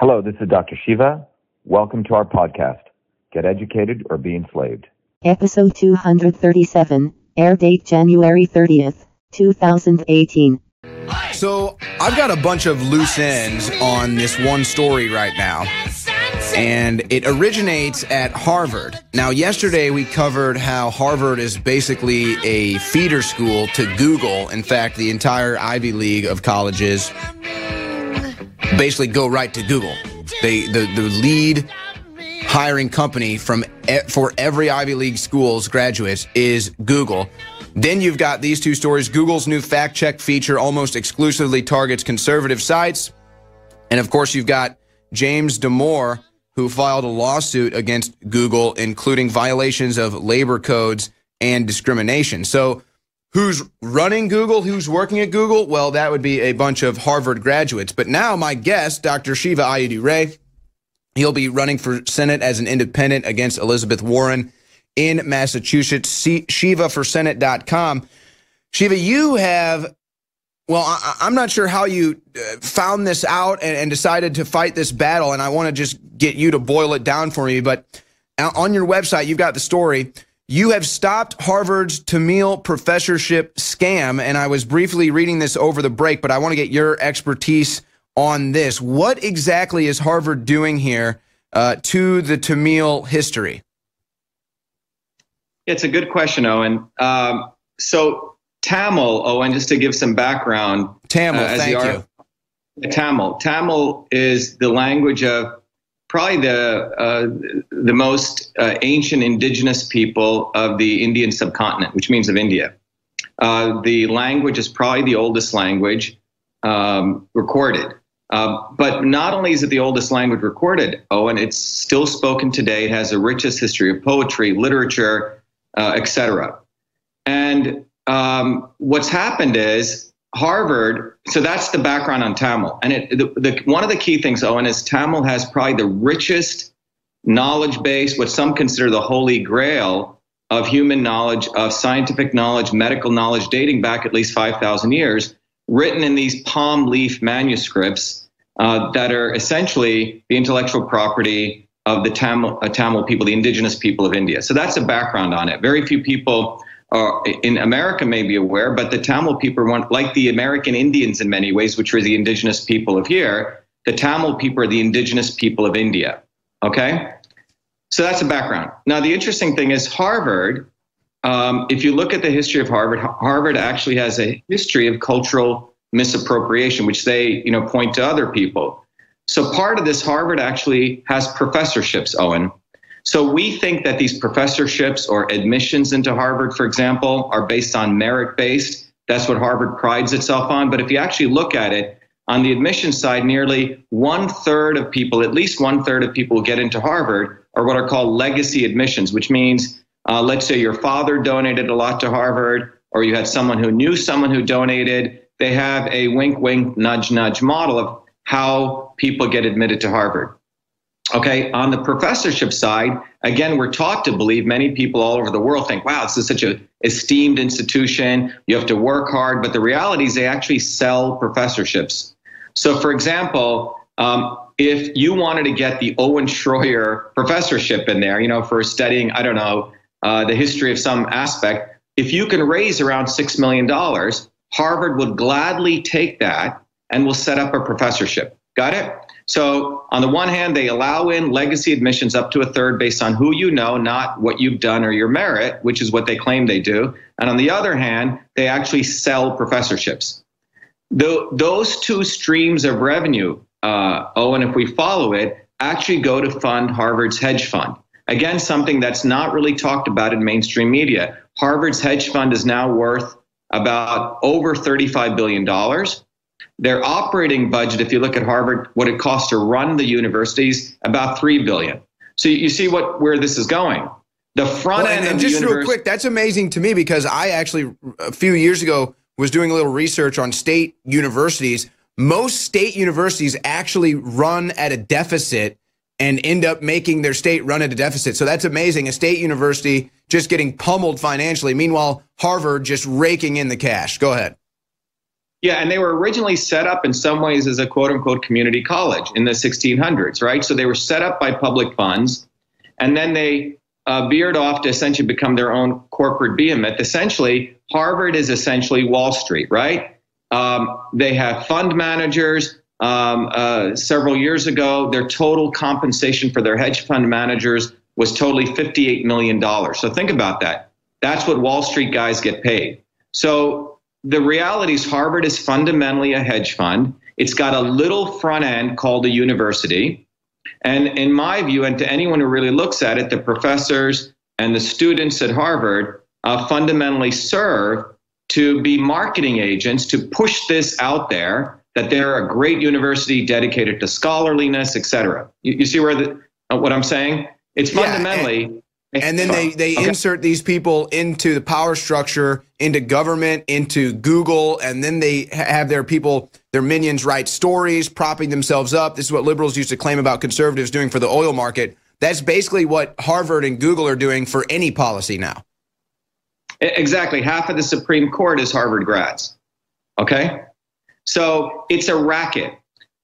Hello, this is Dr. Shiva. Welcome to our podcast, Get Educated or Be Enslaved. Episode 237, air date January 30th, 2018. So I've got a bunch of loose ends on this one story right now. And it originates at Harvard. Now, yesterday we covered how Harvard is basically a feeder school to Google. In fact, the entire Ivy League of colleges basically go right to Google. They the, the lead hiring company from for every Ivy League school's graduates is Google. Then you've got these two stories. Google's new fact check feature almost exclusively targets conservative sites. And of course, you've got James Damore, who filed a lawsuit against Google, including violations of labor codes and discrimination. So Who's running Google? Who's working at Google? Well, that would be a bunch of Harvard graduates. But now my guest, Dr. Shiva Ayyadurai, Ray, he'll be running for Senate as an independent against Elizabeth Warren in Massachusetts. See, ShivaForSenate.com. Shiva, you have, well, I, am not sure how you uh, found this out and, and decided to fight this battle, and I want to just get you to boil it down for me. But on your website, you've got the story you have stopped Harvard's Tamil professorship scam. And I was briefly reading this over the break, but I want to get your expertise on this. What exactly is Harvard doing here uh, to the Tamil history? It's a good question, Owen. Um, so, Tamil, Owen, just to give some background. Tamil, uh, thank you. Tamil. Tamil is the language of probably the uh, the most uh, ancient indigenous people of the Indian subcontinent, which means of India. Uh, the language is probably the oldest language um, recorded. Uh, but not only is it the oldest language recorded, and it's still spoken today. It has the richest history of poetry, literature, uh, etc. And um, what's happened is Harvard, so that's the background on Tamil. And it, the, the, one of the key things, Owen, is Tamil has probably the richest knowledge base, what some consider the holy grail of human knowledge, of scientific knowledge, medical knowledge, dating back at least 5,000 years, written in these palm leaf manuscripts uh, that are essentially the intellectual property of the Tamil, uh, Tamil people, the indigenous people of India. So that's a background on it. Very few people uh, in America may be aware, but the Tamil people want, like the American Indians in many ways, which were the indigenous people of here, the Tamil people are the indigenous people of India. Okay? So that's the background. Now, the interesting thing is Harvard, um, if you look at the history of Harvard, Harvard actually has a history of cultural misappropriation, which they, you know, point to other people. So part of this, Harvard actually has professorships, Owen, so we think that these professorships or admissions into Harvard, for example, are based on merit based. That's what Harvard prides itself on. But if you actually look at it, on the admission side, nearly one third of people, at least one third of people who get into Harvard, are what are called legacy admissions, which means, uh, let's say your father donated a lot to Harvard, or you had someone who knew someone who donated. They have a wink, wink, nudge, nudge model of how people get admitted to Harvard. Okay, on the professorship side, again, we're taught to believe many people all over the world think, wow, this is such an esteemed institution. You have to work hard. But the reality is they actually sell professorships. So, for example, um, if you wanted to get the Owen Shroyer professorship in there, you know, for studying, I don't know, uh, the history of some aspect, if you can raise around $6 million, Harvard would gladly take that and will set up a professorship. Got it? So, on the one hand, they allow in legacy admissions up to a third based on who you know, not what you've done or your merit, which is what they claim they do. And on the other hand, they actually sell professorships. Those two streams of revenue, uh, Owen, if we follow it, actually go to fund Harvard's hedge fund. Again, something that's not really talked about in mainstream media. Harvard's hedge fund is now worth about over $35 billion. Their operating budget, if you look at Harvard, what it costs to run the universities, about three billion. So you see what where this is going. The front well, end and, and just real quick, that's amazing to me because I actually a few years ago was doing a little research on state universities. Most state universities actually run at a deficit and end up making their state run at a deficit. So that's amazing. A state university just getting pummeled financially. Meanwhile, Harvard just raking in the cash. Go ahead. Yeah, and they were originally set up in some ways as a quote unquote community college in the 1600s, right? So they were set up by public funds, and then they uh, veered off to essentially become their own corporate behemoth. Essentially, Harvard is essentially Wall Street, right? Um, they have fund managers. Um, uh, several years ago, their total compensation for their hedge fund managers was totally $58 million. So think about that. That's what Wall Street guys get paid. So the reality is, Harvard is fundamentally a hedge fund. It's got a little front end called a university. And in my view, and to anyone who really looks at it, the professors and the students at Harvard uh, fundamentally serve to be marketing agents to push this out there that they're a great university dedicated to scholarliness, et cetera. You, you see where the, uh, what I'm saying? It's fundamentally. Yeah, and, and then they, they okay. insert these people into the power structure, into government, into Google, and then they have their people, their minions write stories, propping themselves up. This is what liberals used to claim about conservatives doing for the oil market. That's basically what Harvard and Google are doing for any policy now. Exactly. Half of the Supreme Court is Harvard grads. Okay? So it's a racket.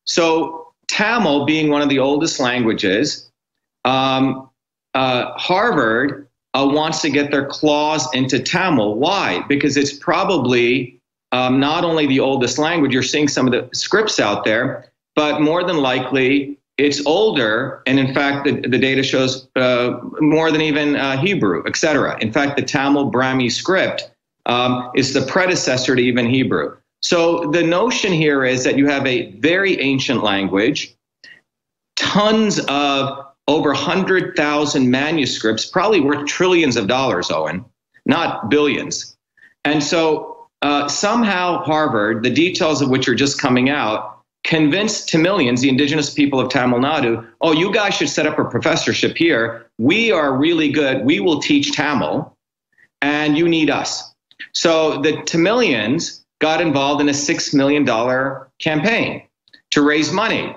So Tamil, being one of the oldest languages, um, uh, Harvard uh, wants to get their claws into Tamil. Why? Because it's probably um, not only the oldest language, you're seeing some of the scripts out there, but more than likely it's older. And in fact, the, the data shows uh, more than even uh, Hebrew, et cetera. In fact, the Tamil Brahmi script um, is the predecessor to even Hebrew. So the notion here is that you have a very ancient language, tons of over 100,000 manuscripts, probably worth trillions of dollars, Owen, not billions. And so uh, somehow Harvard, the details of which are just coming out, convinced Tamilians, the indigenous people of Tamil Nadu, oh, you guys should set up a professorship here. We are really good. We will teach Tamil, and you need us. So the Tamilians got involved in a $6 million campaign to raise money.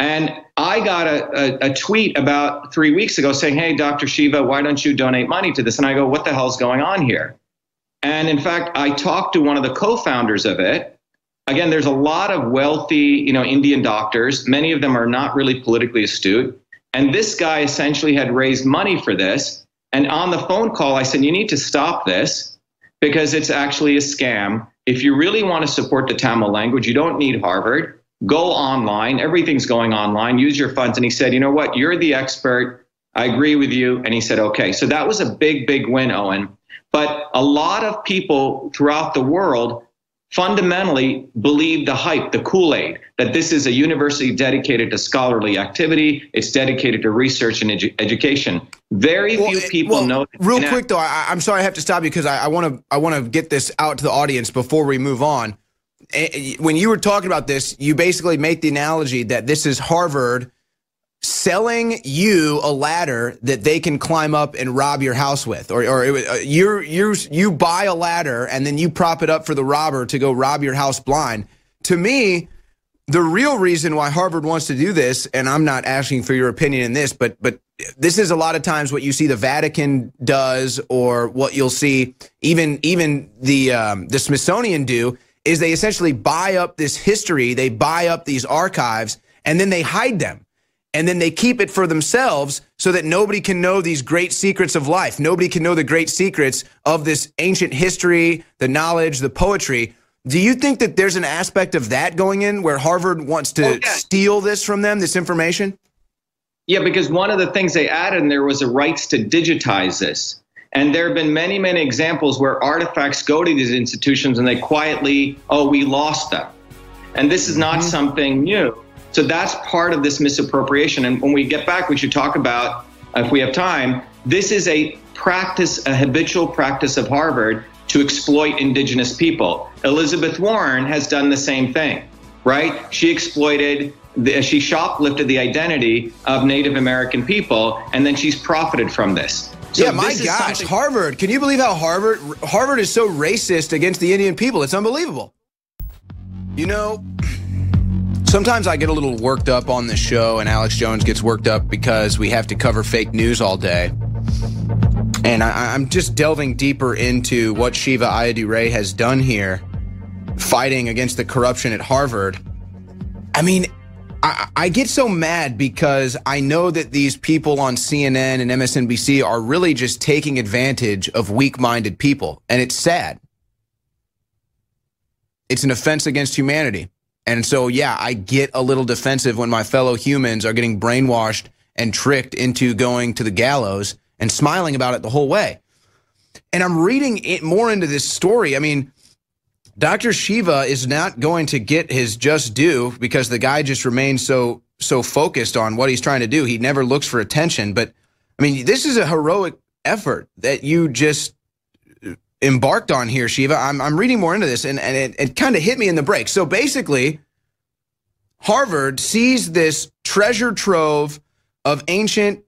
And I got a, a, a, tweet about three weeks ago saying, Hey, Dr. Shiva, why don't you donate money to this? And I go, What the hell's going on here? And in fact, I talked to one of the co founders of it. Again, there's a lot of wealthy, you know, Indian doctors. Many of them are not really politically astute. And this guy essentially had raised money for this. And on the phone call, I said, You need to stop this because it's actually a scam. If you really want to support the Tamil language, you don't need Harvard go online. Everything's going online. Use your funds. And he said, you know what? You're the expert. I agree with you. And he said, okay. So that was a big, big win, Owen. But a lot of people throughout the world fundamentally believe the hype, the Kool Aid, that this is a university dedicated to scholarly activity. It's dedicated to research and edu- education. Very well, few eh, people well, know. Real quick, though, I, am sorry I have to stop you because I want to I want to get this out to the audience before we move on. When you were talking about this, you basically make the analogy that this is Harvard selling you a ladder that they can climb up and rob your house with, or, or uh, you you you buy a ladder and then you prop it up for the robber to go rob your house blind. To me, the real reason why Harvard wants to do this, and I'm not asking for your opinion in this, but but this is a lot of times what you see the Vatican does, or what you'll see even even the um, the Smithsonian do is they essentially buy up this history, they buy up these archives, and then they hide them. And then they keep it for themselves so that nobody can know these great secrets of life. Nobody can know the great secrets of this ancient history, the knowledge, the poetry. Do you think that there's an aspect of that going in where Harvard wants to oh, steal this from them, this information? Yeah, because one of the things they added in there was the rights to digitize this. And there have been many, many examples where artifacts go to these institutions and they quietly, oh, we lost them. And this is not mm-hmm. something new. So that's part of this misappropriation. And when we get back, we should talk about, if we have time, this is a practice, a habitual practice of Harvard to exploit indigenous people. Elizabeth Warren has done the same thing, right? She exploited, the, she shoplifted the identity of Native American people, and then she's profited from this. So yeah, my gosh, Harvard. Can you believe how Harvard Harvard is so racist against the Indian people? It's unbelievable. You know, sometimes I get a little worked up on this show, and Alex Jones gets worked up because we have to cover fake news all day. And I, am just delving deeper into what Shiva Ayyadurai has done here fighting against the corruption at Harvard. I mean, I, I, get so mad because I know that these people on CNN and MSNBC are really just taking advantage of weak minded people. And it's sad. It's an offense against humanity. And so, yeah, I get a little defensive when my fellow humans are getting brainwashed and tricked into going to the gallows and smiling about it the whole way. And I'm reading it more into this story. I mean, Dr. Shiva is not going to get his just due because the guy just remains so so focused on what he's trying to do. He never looks for attention. But I mean, this is a heroic effort that you just embarked on here, Shiva. I'm, I'm reading more into this and, and it, it kind of hit me in the break. So basically, Harvard sees this treasure trove of ancient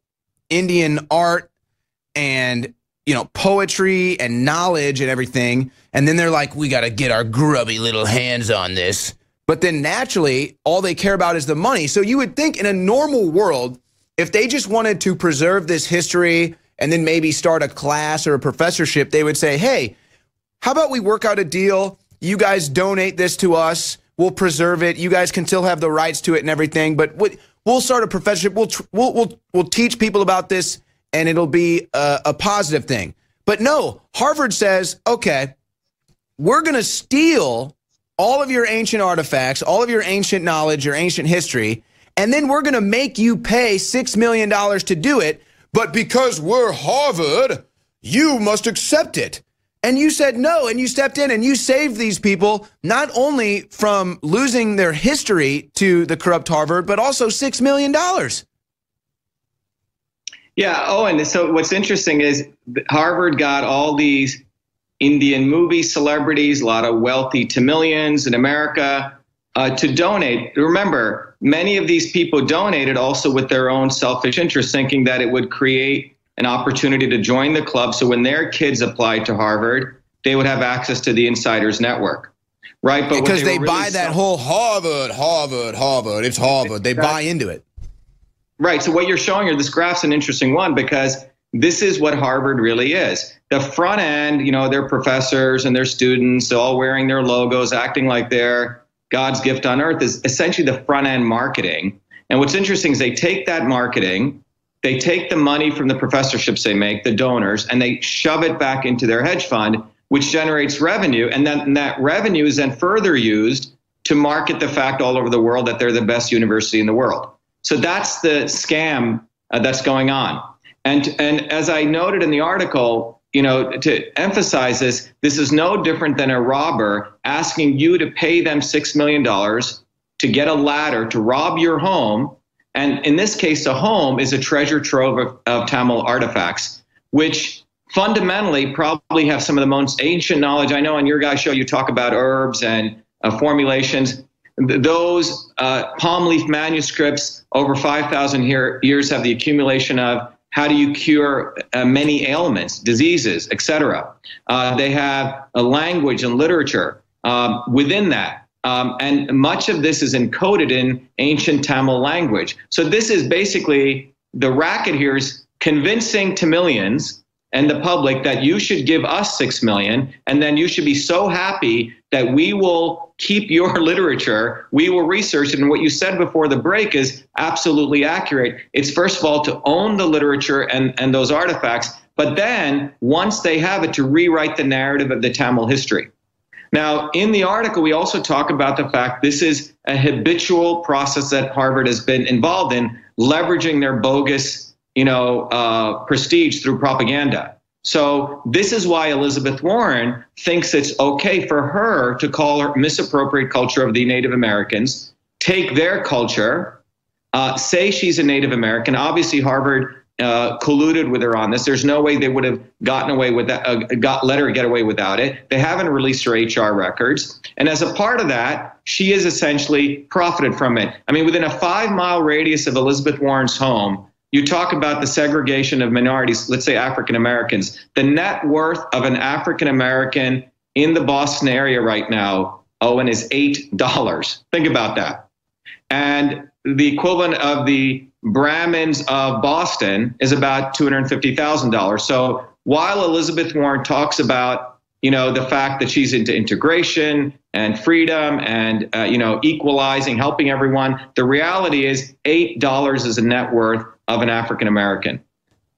Indian art and you know poetry and knowledge and everything. And then they're like we got to get our grubby little hands on this. But then naturally all they care about is the money. So you would think in a normal world if they just wanted to preserve this history and then maybe start a class or a professorship they would say hey how about we work out a deal? You guys donate this to us. We'll preserve it. You guys can still have the rights to it and everything but we'll start a professorship. We'll we'll we'll, we'll teach people about this and it'll be a, a positive thing. But no, Harvard says, okay, we're going to steal all of your ancient artifacts, all of your ancient knowledge, your ancient history, and then we're going to make you pay $6 million to do it. But because we're Harvard, you must accept it. And you said no, and you stepped in and you saved these people not only from losing their history to the corrupt Harvard, but also $6 million. Yeah. Oh, and so what's interesting is Harvard got all these Indian movie celebrities, a lot of wealthy Tamilians in America uh, to donate. Remember, many of these people donated also with their own selfish interest, thinking that it would create an opportunity to join the club. So when their kids applied to Harvard, they would have access to the insiders network. Right, but because they, they really buy that whole Harvard, Harvard, Harvard. It's Harvard. They buy into it. Right. So what you're showing here, this graph's an interesting one because this is what Harvard really is. The front end, you know, their professors and their students all wearing their logos, acting like they're God's gift on earth is essentially the front end marketing. And what's interesting is they take that marketing, they take the money from the professorships they make, the donors, and they shove it back into their hedge fund, which generates revenue. And then and that revenue is then further used to market the fact all over the world that they're the best university in the world. So that's the scam uh, that's going on. And, and as I noted in the article, you know, to emphasize this, this is no different than a robber asking you to pay them $6 million to get a ladder to rob your home. And in this case, a home is a treasure trove of, of Tamil artifacts, which fundamentally probably have some of the most ancient knowledge. I know on your guys' show you talk about herbs and uh, formulations those uh, palm leaf manuscripts over 5,000 years have the accumulation of how do you cure uh, many ailments, diseases, etc. Uh, they have a language and literature um, within that. Um, and much of this is encoded in ancient Tamil language. So this is basically the racket here is convincing Tamilians and the public that you should give us six million, and then you should be so happy that we will keep your literature, we will research it. And what you said before the break is absolutely accurate. It's first of all to own the literature and, and those artifacts, but then once they have it, to rewrite the narrative of the Tamil history. Now, in the article, we also talk about the fact this is a habitual process that Harvard has been involved in, leveraging their bogus, you know, uh, prestige through propaganda. So this is why Elizabeth Warren thinks it's okay for her to call her misappropriate culture of the Native Americans, take their culture, uh, say she's a Native American. Obviously, Harvard uh, colluded with her on this. There's no way they would have gotten away with that, uh, got let her get away without it. They haven't released her HR records, and as a part of that, she has essentially profited from it. I mean, within a five mile radius of Elizabeth Warren's home, you talk about the segregation of minorities, let's say African Americans. The net worth of an African American in the Boston area right now, Owen, is $8. Think about that. And the equivalent of the Brahmins of Boston is about $250,000. So while Elizabeth Warren talks about you know, the fact that she's into integration and freedom and, uh, you know, equalizing, helping everyone. The reality is $8 is a net worth of an African American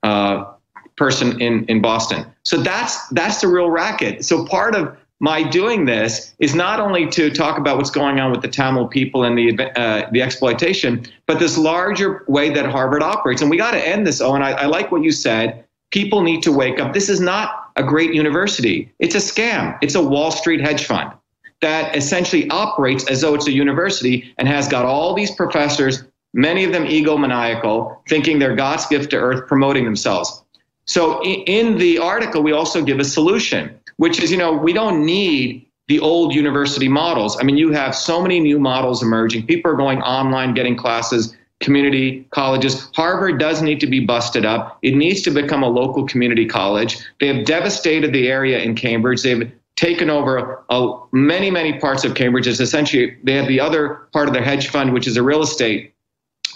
uh, person in, in Boston. So that's, that's the real racket. So part of my doing this is not only to talk about what's going on with the Tamil people and the, uh, the exploitation, but this larger way that Harvard operates. And we got to end this, Owen. I, I like what you said. People need to wake up. This is not a great university. It's a scam. It's a Wall Street hedge fund that essentially operates as though it's a university and has got all these professors, many of them egomaniacal, thinking they're God's gift to earth, promoting themselves. So in the article, we also give a solution, which is, you know, we don't need the old university models. I mean, you have so many new models emerging. People are going online, getting classes community colleges. Harvard does need to be busted up. It needs to become a local community college. They have devastated the area in Cambridge. They've taken over uh, many, many parts of Cambridge. It's essentially, they have the other part of their hedge fund, which is a real estate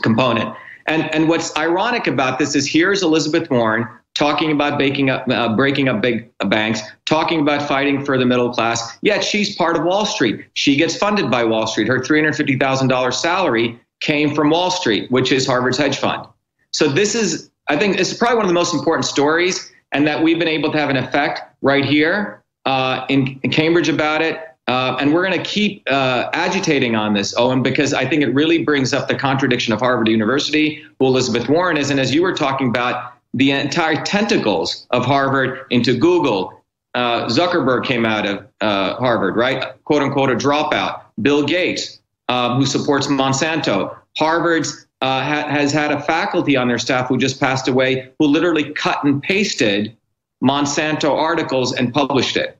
component. And, and what's ironic about this is here's Elizabeth Warren talking about breaking up, uh, breaking up big banks, talking about fighting for the middle class. Yet she's part of Wall Street. She gets funded by Wall Street. Her $350,000 salary came from Wall Street, which is Harvard's hedge fund. So this is, I think, it's probably one of the most important stories, and that we've been able to have an effect right here uh, in, in, Cambridge about it. Uh, and we're going to keep uh, agitating on this, Owen, because I think it really brings up the contradiction of Harvard University, who Elizabeth Warren is, and as you were talking about, the entire tentacles of Harvard into Google. Uh, Zuckerberg came out of uh, Harvard, right? Quote unquote, a dropout. Bill Gates, um, who supports Monsanto. Harvard's uh, ha- has had a faculty on their staff who just passed away who literally cut and pasted Monsanto articles and published it.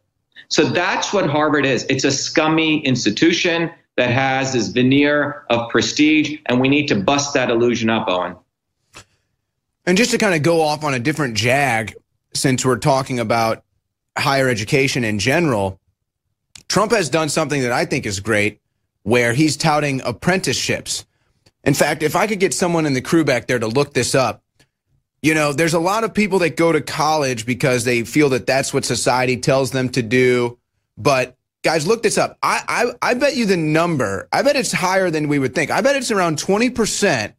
So that's what Harvard is. It's a scummy institution that has this veneer of prestige, and we need to bust that illusion up, Owen. And just to kind of go off on a different jag, since we're talking about higher education in general, Trump has done something that I think is great, where he's touting apprenticeships. In fact, if I could get someone in the crew back there to look this up, you know, there's a lot of people that go to college because they feel that that's what society tells them to do. But guys, look this up. I, I, I bet you the number, I bet it's higher than we would think. I bet it's around 20%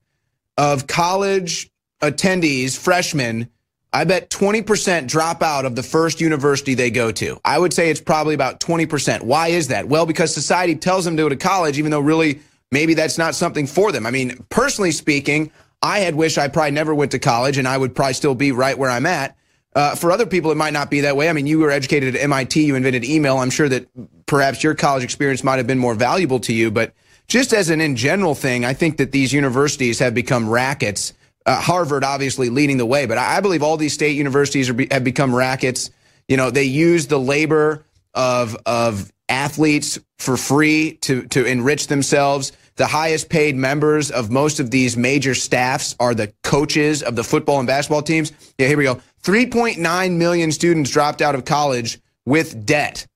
of college attendees, freshmen, I bet 20% drop out of the first university they go to. I would say it's probably about 20%. Why is that? Well, because society tells them to go to college, even though really maybe that's not something for them. I mean, personally speaking, I had wished I probably never went to college and I would probably still be right where I'm at. Uh, for other people, it might not be that way. I mean, you were educated at MIT, you invented email. I'm sure that perhaps your college experience might have been more valuable to you. But just as an in general thing, I think that these universities have become rackets uh, Harvard obviously leading the way, but I, believe all these state universities be, have become rackets. You know, they use the labor of of athletes for free to to enrich themselves. The highest paid members of most of these major staffs are the coaches of the football and basketball teams. Yeah, here we go. 3.9 million students dropped out of college with debt.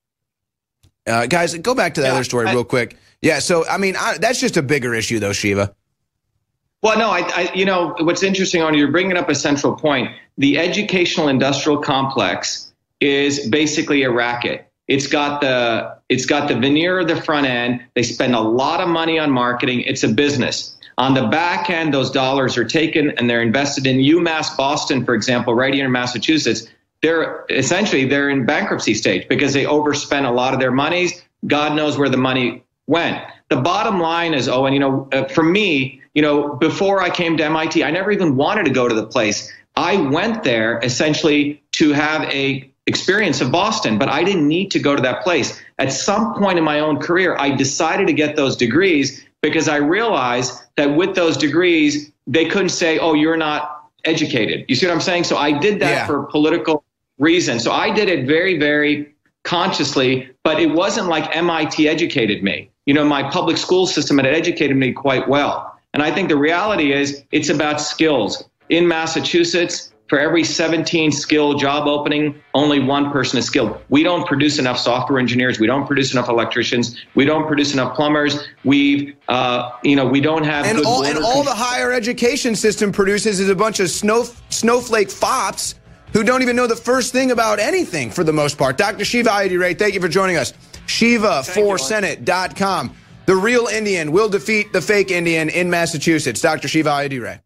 Uh, guys, go back to the yeah, other story I, real quick. Yeah, so I mean, I, that's just a bigger issue, though, Shiva. Well, no, I, I, you know, what's interesting on you're bringing up a central point. The educational industrial complex is basically a racket. It's got the it's got the veneer of the front end. They spend a lot of money on marketing. It's a business. On the back end, those dollars are taken and they're invested in UMass Boston, for example, right here in Massachusetts. They're essentially they're in bankruptcy stage because they overspent a lot of their monies. God knows where the money went. The bottom line is, oh, and you know, uh, for me, you know, before I came to MIT, I never even wanted to go to the place. I went there essentially to have a experience of Boston, but I didn't need to go to that place. At some point in my own career, I decided to get those degrees because I realized that with those degrees, they couldn't say, "Oh, you're not educated." You see what I'm saying? So I did that yeah. for political reasons. So I did it very, very consciously, but it wasn't like MIT educated me. You know, my public school system had educated me quite well. And I think the reality is it's about skills. In Massachusetts, for every 17 skill job opening, only one person is skilled. We don't produce enough software engineers. We don't produce enough electricians. We don't produce enough plumbers. We've, uh, you know, we don't have. And all, and all the higher education system produces is a bunch of snow, snowflake fops who don't even know the first thing about anything for the most part. Dr. Shiva Ayyadurai, Ray, thank you for joining us. Shiva4Senate.com. The real Indian will defeat the fake Indian in Massachusetts. Dr. Shiva Ayyadurai. Ray.